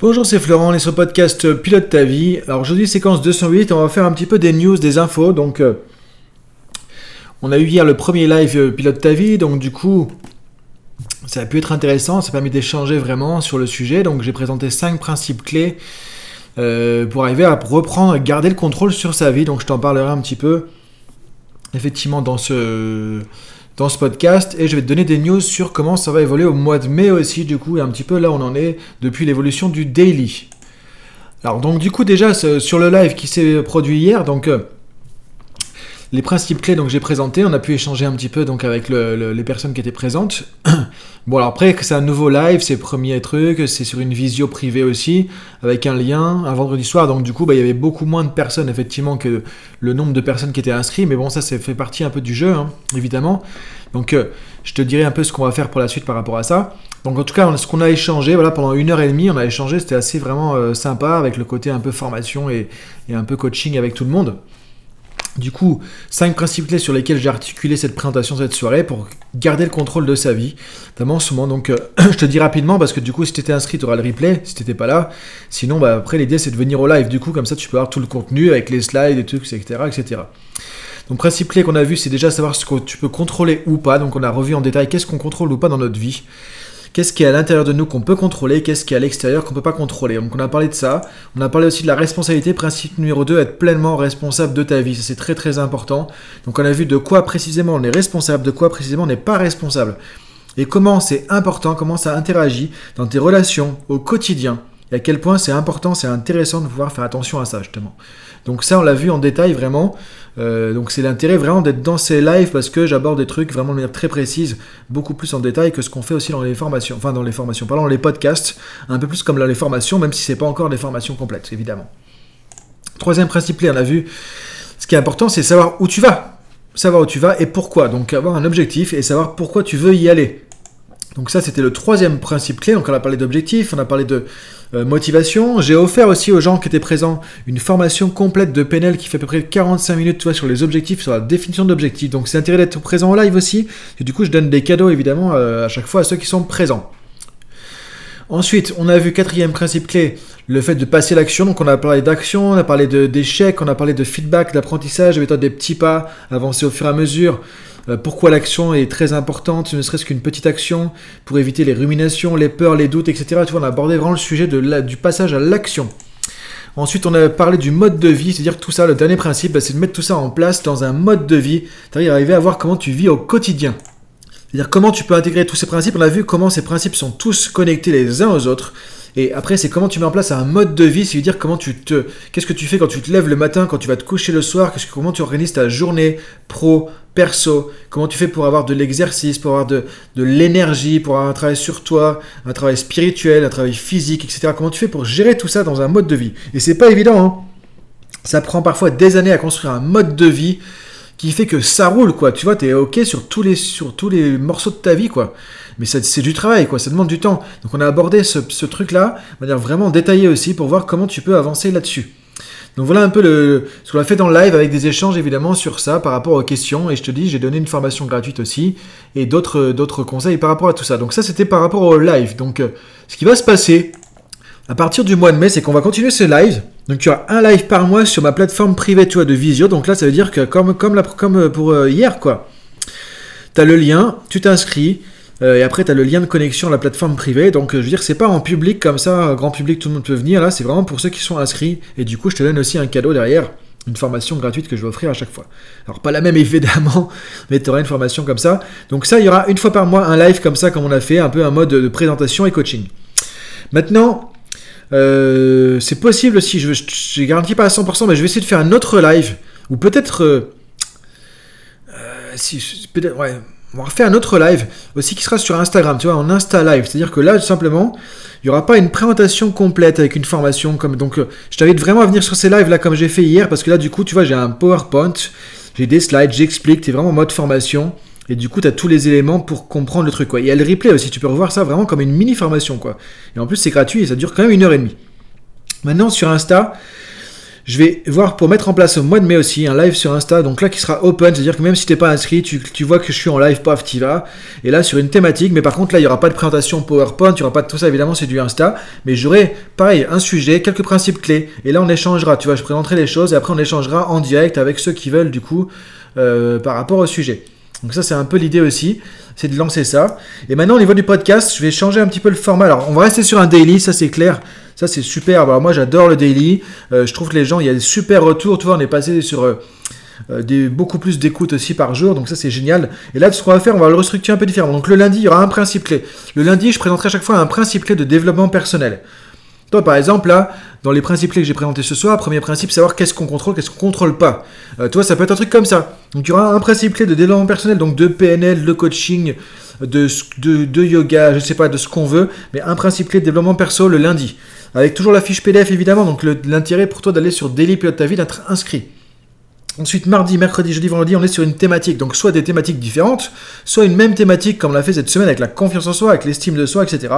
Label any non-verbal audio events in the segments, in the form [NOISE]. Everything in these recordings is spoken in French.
Bonjour, c'est Florent, on est sur le podcast Pilote ta vie. Alors aujourd'hui, séquence 208, on va faire un petit peu des news, des infos. Donc, euh, on a eu hier le premier live euh, Pilote ta vie, donc du coup, ça a pu être intéressant, ça a permis d'échanger vraiment sur le sujet. Donc, j'ai présenté 5 principes clés euh, pour arriver à reprendre, garder le contrôle sur sa vie. Donc, je t'en parlerai un petit peu, effectivement, dans ce dans ce podcast et je vais te donner des news sur comment ça va évoluer au mois de mai aussi du coup et un petit peu là on en est depuis l'évolution du daily. Alors donc du coup déjà sur le live qui s'est produit hier donc euh, les principes clés donc j'ai présenté, on a pu échanger un petit peu donc avec les personnes qui étaient présentes. [CLEARS THROAT] bon alors après c'est un nouveau live, c'est premier truc, c'est sur une visio privée aussi avec un lien un vendredi soir donc du coup bah, il y avait beaucoup moins de personnes effectivement que le nombre de personnes qui étaient inscrites mais bon ça c'est fait partie un peu du jeu hein, évidemment. Donc euh, je te dirai un peu ce qu'on va faire pour la suite par rapport à ça. Donc en tout cas, ce qu'on a échangé, voilà, pendant une heure et demie, on a échangé, c'était assez vraiment euh, sympa avec le côté un peu formation et, un peu coaching avec tout le monde. Du coup, cinq principes clés sur lesquels j'ai articulé cette présentation cette soirée pour garder le contrôle de sa vie, notamment en ce moment. Donc, euh, [CLEARS THROAT] je te dis rapidement parce que du coup, si tu étais inscrit, tu auras le replay. Si tu n'étais pas là, sinon, bah, après, l'idée c'est de venir au live. Du coup, comme ça, tu peux avoir tout le contenu avec les slides et tout, etc., etc. Donc, principe clé qu'on a vu, c'est déjà savoir ce que tu peux contrôler ou pas. Donc, on a revu en détail qu'est-ce qu'on contrôle ou pas dans notre vie qu'est-ce qui est à l'intérieur de nous qu'on peut contrôler, qu'est-ce qui est à l'extérieur qu'on ne peut pas contrôler. Donc on a parlé de ça, on a parlé aussi de la responsabilité, principe numéro 2, être pleinement responsable de ta vie, c'est très très important. Donc on a vu de quoi précisément on est responsable, de quoi précisément on n'est pas responsable. Et comment c'est important, comment ça interagit dans tes relations au quotidien. À quel point c'est important, c'est intéressant de pouvoir faire attention à ça justement. Donc ça on l'a vu en détail vraiment. Euh, donc c'est l'intérêt vraiment d'être dans ces lives parce que j'aborde des trucs vraiment de manière très précise, beaucoup plus en détail que ce qu'on fait aussi dans les formations, enfin dans les formations, pardon, les podcasts, un peu plus comme dans les formations, même si c'est pas encore des formations complètes, évidemment. Troisième principe on a vu, ce qui est important, c'est savoir où tu vas, savoir où tu vas et pourquoi. Donc avoir un objectif et savoir pourquoi tu veux y aller. Donc ça, c'était le troisième principe clé. Donc on a parlé d'objectifs, on a parlé de euh, motivation. J'ai offert aussi aux gens qui étaient présents une formation complète de PNL qui fait à peu près 45 minutes toi, sur les objectifs, sur la définition d'objectifs. Donc c'est intéressant d'être présent en live aussi. Et du coup, je donne des cadeaux évidemment euh, à chaque fois à ceux qui sont présents. Ensuite, on a vu quatrième principe clé, le fait de passer l'action. Donc on a parlé d'action, on a parlé d'échecs, on a parlé de feedback, d'apprentissage, de méthode des petits pas, avancer au fur et à mesure. Euh, pourquoi l'action est très importante, ne serait-ce qu'une petite action, pour éviter les ruminations, les peurs, les doutes, etc. Tu vois, on a abordé vraiment le sujet du passage à l'action. Ensuite, on a parlé du mode de vie, c'est-à-dire tout ça, le dernier principe, bah, c'est de mettre tout ça en place dans un mode de vie, c'est-à-dire arriver à voir comment tu vis au quotidien. C'est-à-dire comment tu peux intégrer tous ces principes. On a vu comment ces principes sont tous connectés les uns aux autres. Et après, c'est comment tu mets en place un mode de vie, c'est-à-dire comment tu te. Qu'est-ce que tu fais quand tu te lèves le matin, quand tu vas te coucher le soir, comment tu organises ta journée pro, perso, comment tu fais pour avoir de l'exercice, pour avoir de, l'énergie, pour avoir un travail sur toi, un travail spirituel, un travail physique, etc. Comment tu fais pour gérer tout ça dans un mode de vie? Et c'est pas évident, hein Ça prend parfois des années à construire un mode de vie qui fait que ça roule, quoi. Tu vois, tu es OK sur tous, les, sur tous les morceaux de ta vie, quoi. Mais c'est du travail, quoi. Ça demande du temps. Donc on a abordé ce, ce truc-là de manière vraiment détaillée aussi pour voir comment tu peux avancer là-dessus. Donc voilà un peu le, ce qu'on a fait dans le live avec des échanges évidemment sur ça par rapport aux questions. Et je te dis, j'ai donné une formation gratuite aussi et d'autres, d'autres conseils par rapport à tout ça. Donc ça, c'était par rapport au live. Donc euh, ce qui va se passer à partir du mois de mai, c'est qu'on va continuer ce live. Donc tu as un live par mois sur ma plateforme privée tu de visio. Donc là, ça veut dire que comme, comme pour euh, hier, quoi. Tu as le lien, tu t'inscris. Euh, et après, tu as le lien de connexion à la plateforme privée. Donc, euh, je veux dire, c'est pas en public comme ça, grand public, tout le monde peut venir. Là, c'est vraiment pour ceux qui sont inscrits. Et du coup, je te donne aussi un cadeau derrière, une formation gratuite que je vais offrir à chaque fois. Alors, pas la même [LAUGHS] évidemment, mais tu auras une formation comme ça. Donc, ça, il y aura une fois par mois un live comme ça, comme on a fait, un peu un mode de présentation et coaching. Maintenant, euh, c'est possible aussi, je ne garantis pas à 100%, mais je vais essayer de faire un autre live, ou peut-être. si, peut-être, ouais, on va refaire un autre live aussi qui sera sur Instagram, tu vois, en Insta Live. C'est-à-dire que là, tout simplement, il n'y aura pas une présentation complète avec une formation. comme Donc, euh, je t'invite vraiment à venir sur ces lives là comme j'ai fait hier parce que là, du coup, tu vois, j'ai un PowerPoint, j'ai des slides, j'explique, tu vraiment en mode formation. Et du coup, tu tous les éléments pour comprendre le truc. Quoi. Il y a le replay aussi, tu peux revoir ça vraiment comme une mini formation. quoi. Et en plus, c'est gratuit et ça dure quand même une heure et demie. Maintenant, sur Insta, je vais voir pour mettre en place au mois de mai aussi un live sur Insta, donc là qui sera open, c'est-à-dire que même si t'es pas inscrit, tu, vois que je suis en live, paf, t'y vas. Et là sur une thématique, mais par contre là il y aura pas de présentation PowerPoint, il y aura pas de tout ça, évidemment c'est du Insta, mais j'aurai pareil un sujet, quelques principes clés, et là on échangera, tu vois, je présenterai les choses et après on échangera en direct avec ceux qui veulent du coup euh, par rapport au sujet. Donc ça c'est un peu l'idée aussi, c'est de lancer ça. Et maintenant au niveau du podcast, je vais changer un petit peu le format. Alors on va rester sur un daily, ça c'est clair. Ça, c'est super. Moi, j'adore le daily. Euh, je trouve que les gens, il y a des super retours. Tu vois, on est passé sur euh, euh, beaucoup plus d'écoute aussi par jour. Donc, ça, c'est génial. Et là, ce qu'on va faire, on va le restructurer un peu différemment. Donc, le lundi, il y aura un principe clé. Le lundi, je présenterai à chaque fois un principe clé de développement personnel. Toi, par exemple, là, dans les principes clés que j'ai présentés ce soir, premier principe, savoir qu'est-ce qu'on contrôle, qu'est-ce qu'on contrôle pas. toi, ça peut être un truc comme ça. Donc, il y un principe clé de développement personnel, donc de PNL, de coaching, de yoga, je sais pas, de ce qu'on veut, mais un principe clé de développement perso le lundi avec toujours la fiche PDF évidemment, donc l'intérêt pour toi d'aller sur Daily Pilote ta vie, d'être inscrit. Ensuite, mardi, mercredi, jeudi, vendredi, on est sur une thématique. Donc, soit des thématiques différentes, soit une même thématique, comme on l'a fait cette semaine avec la confiance en soi, avec l'estime de soi, etc.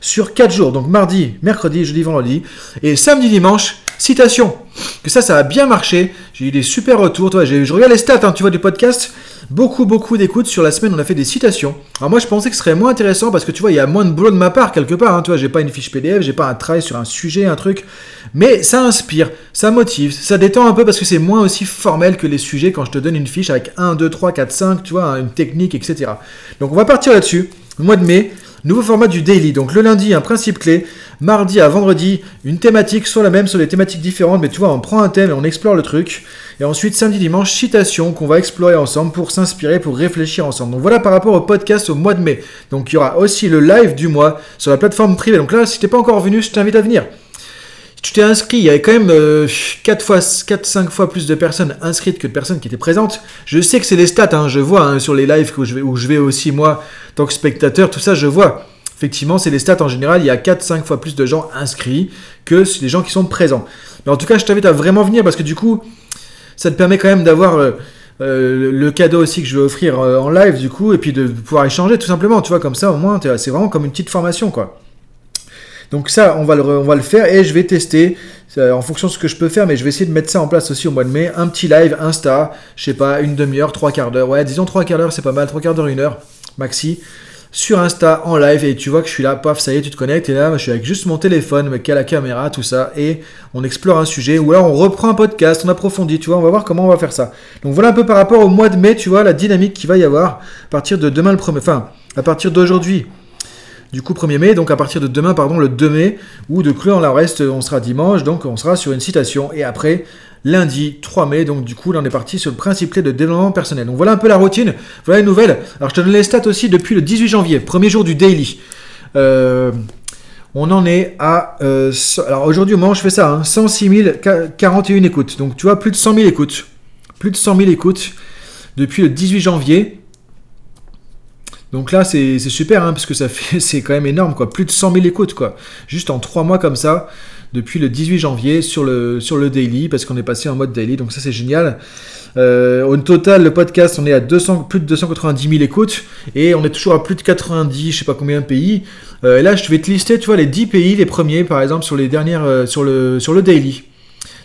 Sur 4 jours. Donc, mardi, mercredi, jeudi, vendredi. Et samedi, dimanche, citation. Que ça, ça a bien marché. J'ai eu des super retours. Toi, je regarde les stats, hein, tu vois, du podcast. Beaucoup, beaucoup d'écoutes. Sur la semaine, on a fait des citations. Alors moi, je pensais que ce serait moins intéressant parce que tu vois, il y a moins de boulot de ma part quelque part. Hein. Tu vois, j'ai pas une fiche PDF, j'ai pas un travail sur un sujet, un truc. Mais ça inspire, ça motive, ça détend un peu parce que c'est moins aussi formel que les sujets quand je te donne une fiche avec 1, 2, 3, 4, 5, tu vois, une technique, etc. Donc on va partir là-dessus. mois de mai, Nouveau format du daily. Donc le lundi, un principe clé. Mardi à vendredi, une thématique, soit la même, soit des thématiques différentes. Mais tu vois, on prend un thème et on explore le truc. Et ensuite, samedi, dimanche, citation qu'on va explorer ensemble pour s'inspirer, pour réfléchir ensemble. Donc voilà par rapport au podcast au mois de mai. Donc il y aura aussi le live du mois sur la plateforme privée. Donc là, si t'es pas encore venu, je t'invite à venir. Tu t'es inscrit, il y avait quand même 4 euh, fois, 4, 5 fois plus de personnes inscrites que de personnes qui étaient présentes. Je sais que c'est des stats, hein, je vois hein, sur les lives où je, vais, aussi, moi, tant que spectateur, tout ça, je vois. Effectivement, c'est les stats en général, il y a 4-5 fois plus de gens inscrits que les gens qui sont présents. Mais en tout cas, je t'invite à vraiment venir parce que du coup, ça te permet quand même d'avoir euh, euh, le cadeau aussi que je vais offrir en live, du coup, et puis de pouvoir échanger tout simplement, tu vois, comme ça, au moins, c'est vraiment comme une petite formation, quoi. Donc ça, on va, le, faire et je vais tester en fonction de ce que je peux faire, mais je vais essayer de mettre ça en place aussi au mois de mai. Un petit live Insta, je sais pas, une demi-heure, trois quarts d'heure. Ouais, disons trois quarts d'heure, c'est pas mal, trois quarts d'heure, une heure, maxi. Sur Insta en live et tu vois que je suis là, paf, ça y est, tu te connectes et là, je suis avec juste mon téléphone, mais a la caméra, tout ça, et on explore un sujet ou alors on reprend un podcast, on approfondit, tu vois, on va voir comment on va faire ça. Donc voilà un peu par rapport au mois de mai, tu vois, la dynamique qu'il va y avoir à partir de demain le premier, enfin, à partir d'aujourd'hui du coup 1er mai, donc à partir de demain, pardon, le 2 mai, ou de clore la reste, on sera dimanche, donc on sera sur une citation, et après, lundi 3 mai, donc du coup là on est parti sur le principe clé de développement personnel. Donc voilà un peu la routine, voilà les nouvelles. Alors je te donne les stats aussi depuis le 18 janvier, premier jour du daily. Euh, on en est à... Euh, alors aujourd'hui au moment où je fais ça, hein, 106 041 écoutes. Donc tu vois, plus de 100 000 écoutes. Plus de 100 000 écoutes depuis le 18 janvier. Donc là, c'est super, hein, parce que ça fait, [LAUGHS] c'est quand même énorme, quoi. Plus de 100 000 écoutes, quoi. Juste en 3 mois comme ça, depuis le 18 janvier sur le, sur daily, parce qu'on est passé en mode daily, donc ça c'est génial. Euh, au total, le podcast, on est à 200, plus de 290 000 écoutes, et on est toujours à plus de 90, je sais pas combien de pays. Euh, et là, je vais te lister, tu vois, les 10 pays, les premiers, par exemple, sur les dernières, euh, sur, le, sur le daily.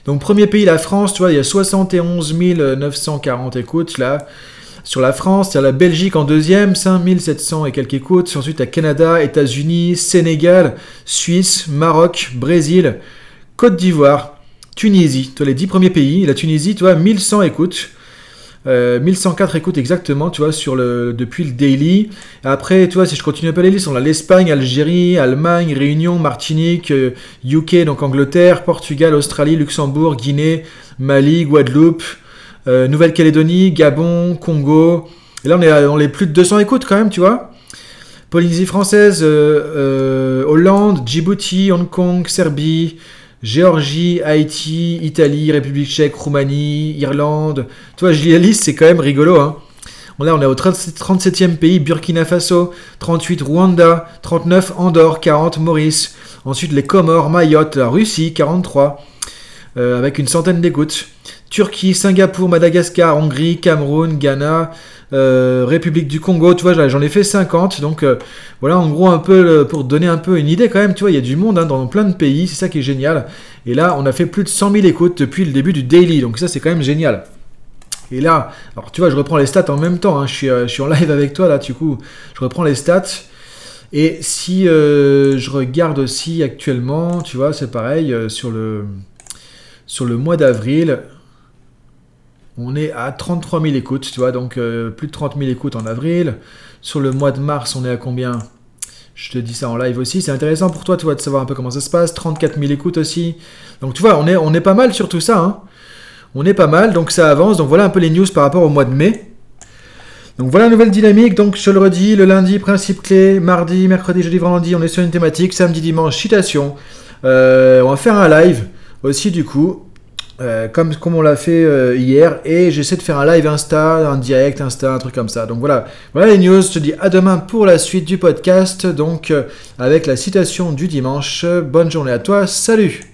Donc, premier pays, la France, tu vois, il y a 71 940 écoutes, là. Sur la France, a la Belgique en deuxième, 5700 et quelques écoutes. Ensuite, il y a Canada, États-Unis, Sénégal, Suisse, Maroc, Brésil, Côte d'Ivoire, Tunisie. Toi, les 10 premiers pays. La Tunisie, tu vois, 1100 écoutes. 1104 euh, écoutes exactement, tu vois, sur le, depuis le daily. Après, tu vois, si je continue un peu les listes, on a l'Espagne, Algérie, Allemagne, Réunion, Martinique, UK, euh, donc Angleterre, Portugal, Australie, Luxembourg, Guinée, Mali, Guadeloupe, euh, Nouvelle-Calédonie, Gabon, Congo. Et là, on est dans les plus de 200 écoutes quand même, tu vois. Polynésie française, euh, euh, Hollande, Djibouti, Hong Kong, Serbie, Géorgie, Haïti, Italie, République tchèque, Roumanie, Irlande. Tu vois, je lis la liste, c'est quand même rigolo. Hein. Là, on est au 37e pays, Burkina Faso, 38 Rwanda, 39 Andorre, 40 Maurice. Ensuite, les Comores, Mayotte, la Russie, 43, avec une centaine d'écoutes. Turquie, Singapour, Madagascar, Hongrie, Cameroun, Ghana, euh, République du Congo, tu vois, j'en ai fait 50. Donc euh, voilà, en gros, un peu pour donner un peu une idée quand même, tu vois, il y a du monde hein, dans plein de pays, c'est ça qui est génial. Et là, on a fait plus de 100 000 écoutes depuis le début du daily, donc ça, c'est quand même génial. Et là, alors tu vois, je reprends les stats en même temps, hein, je, suis, je suis en live avec toi là, du coup, je reprends les stats. Et si je regarde aussi actuellement, tu vois, c'est pareil, sur le mois d'avril, on est à 33 000 écoutes, tu vois, donc euh, plus de 30 000 écoutes en avril. Sur le mois de mars, on est à combien? Je te dis ça en live aussi. C'est intéressant pour toi, tu vois, de savoir un peu comment ça se passe. 34 000 écoutes aussi. Donc tu vois, on est, on est pas mal sur tout ça. Hein. On est pas mal, donc ça avance. Donc voilà un peu les news par rapport au mois de mai. Donc voilà nouvelle dynamique. Donc je le redis, le lundi, principe clé. Mardi, mercredi, jeudi, vendredi, on est sur une thématique. Samedi, dimanche, citation. Euh, on va faire un live aussi du coup. Euh, comme, comme on l'a fait euh, hier, et j'essaie de faire un live Insta, un direct Insta, un truc comme ça. Donc voilà, voilà les news. Je te dis à demain pour la suite du podcast, donc euh, avec la citation du dimanche. Bonne journée à toi, salut